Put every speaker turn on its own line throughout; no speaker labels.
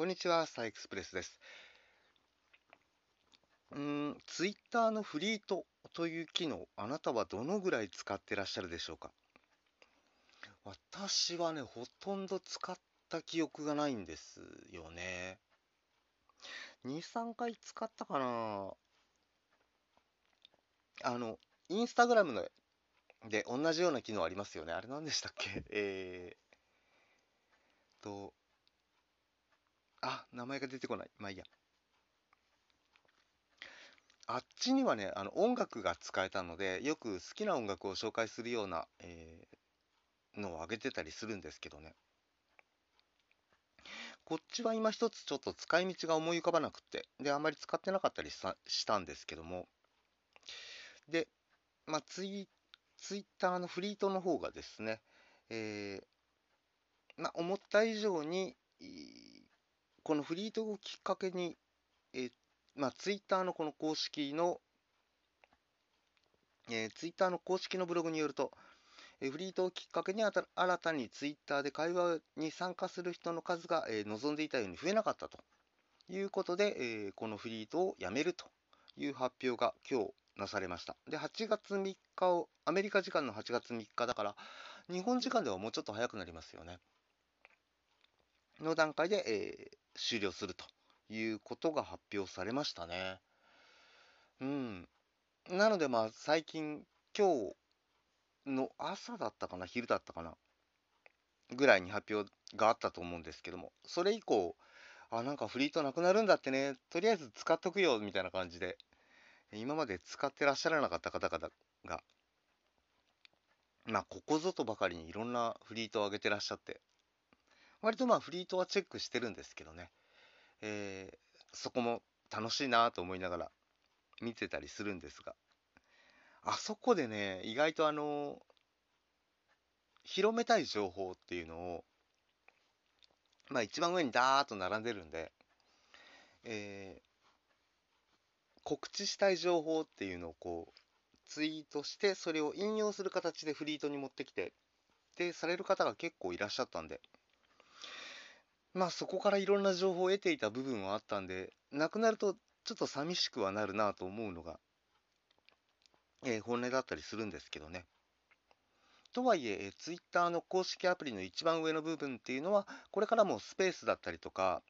こんにちは、スターエクスプレスです。うーん、ツイッターのフリートという機能、あなたはどのぐらい使ってらっしゃるでしょうか？私はね、ほとんど使った記憶がないんですよね。2、3回使ったかなあの、インスタグラムので同じような機能ありますよね。あれ何でしたっけ？えーと、あ、名前が出てこない。まあいいや。あっちにはね、あの音楽が使えたので、よく好きな音楽を紹介するような、えー、のを上げてたりするんですけどね。こっちは今一つちょっと使い道が思い浮かばなくて、で、あんまり使ってなかったりしたんですけども、で、まあ、ツイツイッターのフリートの方がですね、えー、まあ、思った以上に、このフリートをきっかけに、え、まあ、ツイッターのこの公式の、えー、ツイッターの公式のブログによると、え、フリートをきっかけに新たにツイッターで会話に参加する人の数が、え、望んでいたように増えなかったということで、えー、このフリートをやめるという発表が今日なされました。で、8月3日を、アメリカ時間の8月3日だから、日本時間ではもうちょっと早くなりますよね。の段階で、え、終了するということが発表されましたね。うん。なのでまあ最近、今日の朝だったかな、昼だったかな、ぐらいに発表があったと思うんですけども、それ以降、あ、なんかフリートなくなるんだってね、とりあえず使っとくよ、みたいな感じで、今まで使ってらっしゃらなかった方々が、まあ、ここぞとばかりにいろんなフリートを上げてらっしゃって、割とまあフリートはチェックしてるんですけどね、えー、そこも楽しいなと思いながら見てたりするんですが、あそこでね、意外とあの、広めたい情報っていうのを、まあ一番上にダーッと並んでるんで、えー、告知したい情報っていうのをこう、ツイートして、それを引用する形でフリートに持ってきて、で、される方が結構いらっしゃったんで、まあそこからいろんな情報を得ていた部分はあったんで、なくなるとちょっと寂しくはなるなと思うのが、えー、本音だったりするんですけどね。とはいえ、えー、Twitter の公式アプリの一番上の部分っていうのは、これからもスペースだったりとか、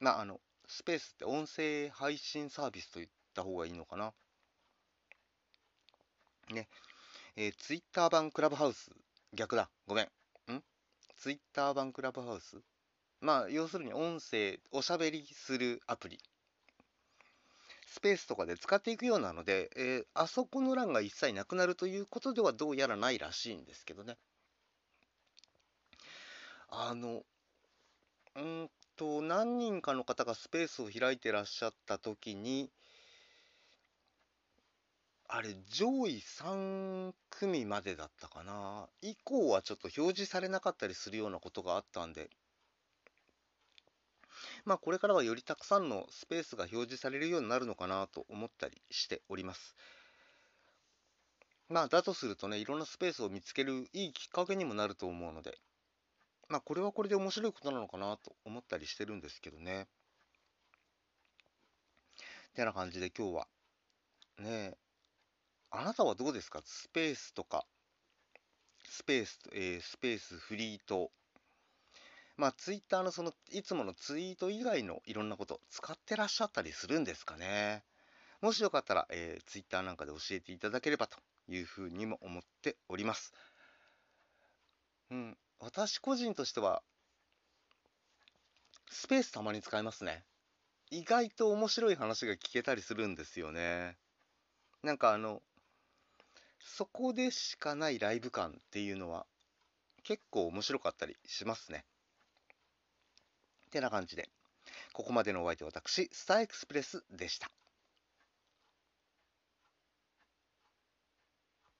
まああの、スペースって音声配信サービスと言った方がいいのかな。ね。えー、Twitter 版クラブハウス。逆だ。ごめん。ん ?Twitter 版クラブハウス？まあ、要するに音声、おしゃべりするアプリ。スペースとかで使っていくようなので、えー、あそこの欄が一切なくなるということではどうやらないらしいんですけどね。あの、うんと、何人かの方がスペースを開いてらっしゃった時に、あれ、上位3組までだったかな。以降はちょっと表示されなかったりするようなことがあったんで、まあ、これからはよりたくさんのスペースが表示されるようになるのかなと思ったりしております。まあ、だとするとね、いろんなスペースを見つけるいいきっかけにもなると思うので、まあ、これはこれで面白いことなのかなと思ったりしてるんですけどね。てな感じで今日は、ねえあなたはどうですか？スペースとか、スペース、えー、スペースフリート、まあ、ツイッターのその、いつものツイート以外のいろんなこと使ってらっしゃったりするんですかね。もしよかったら、えー、ツイッターなんかで教えていただければというふうにも思っております。うん、私個人としては、スペースたまに使いますね。意外と面白い話が聞けたりするんですよね。なんかあの、そこでしかないライブ感っていうのは結構面白かったりしますね。てな感じで、ここまでのお相手は私、スターエクスプレスでした。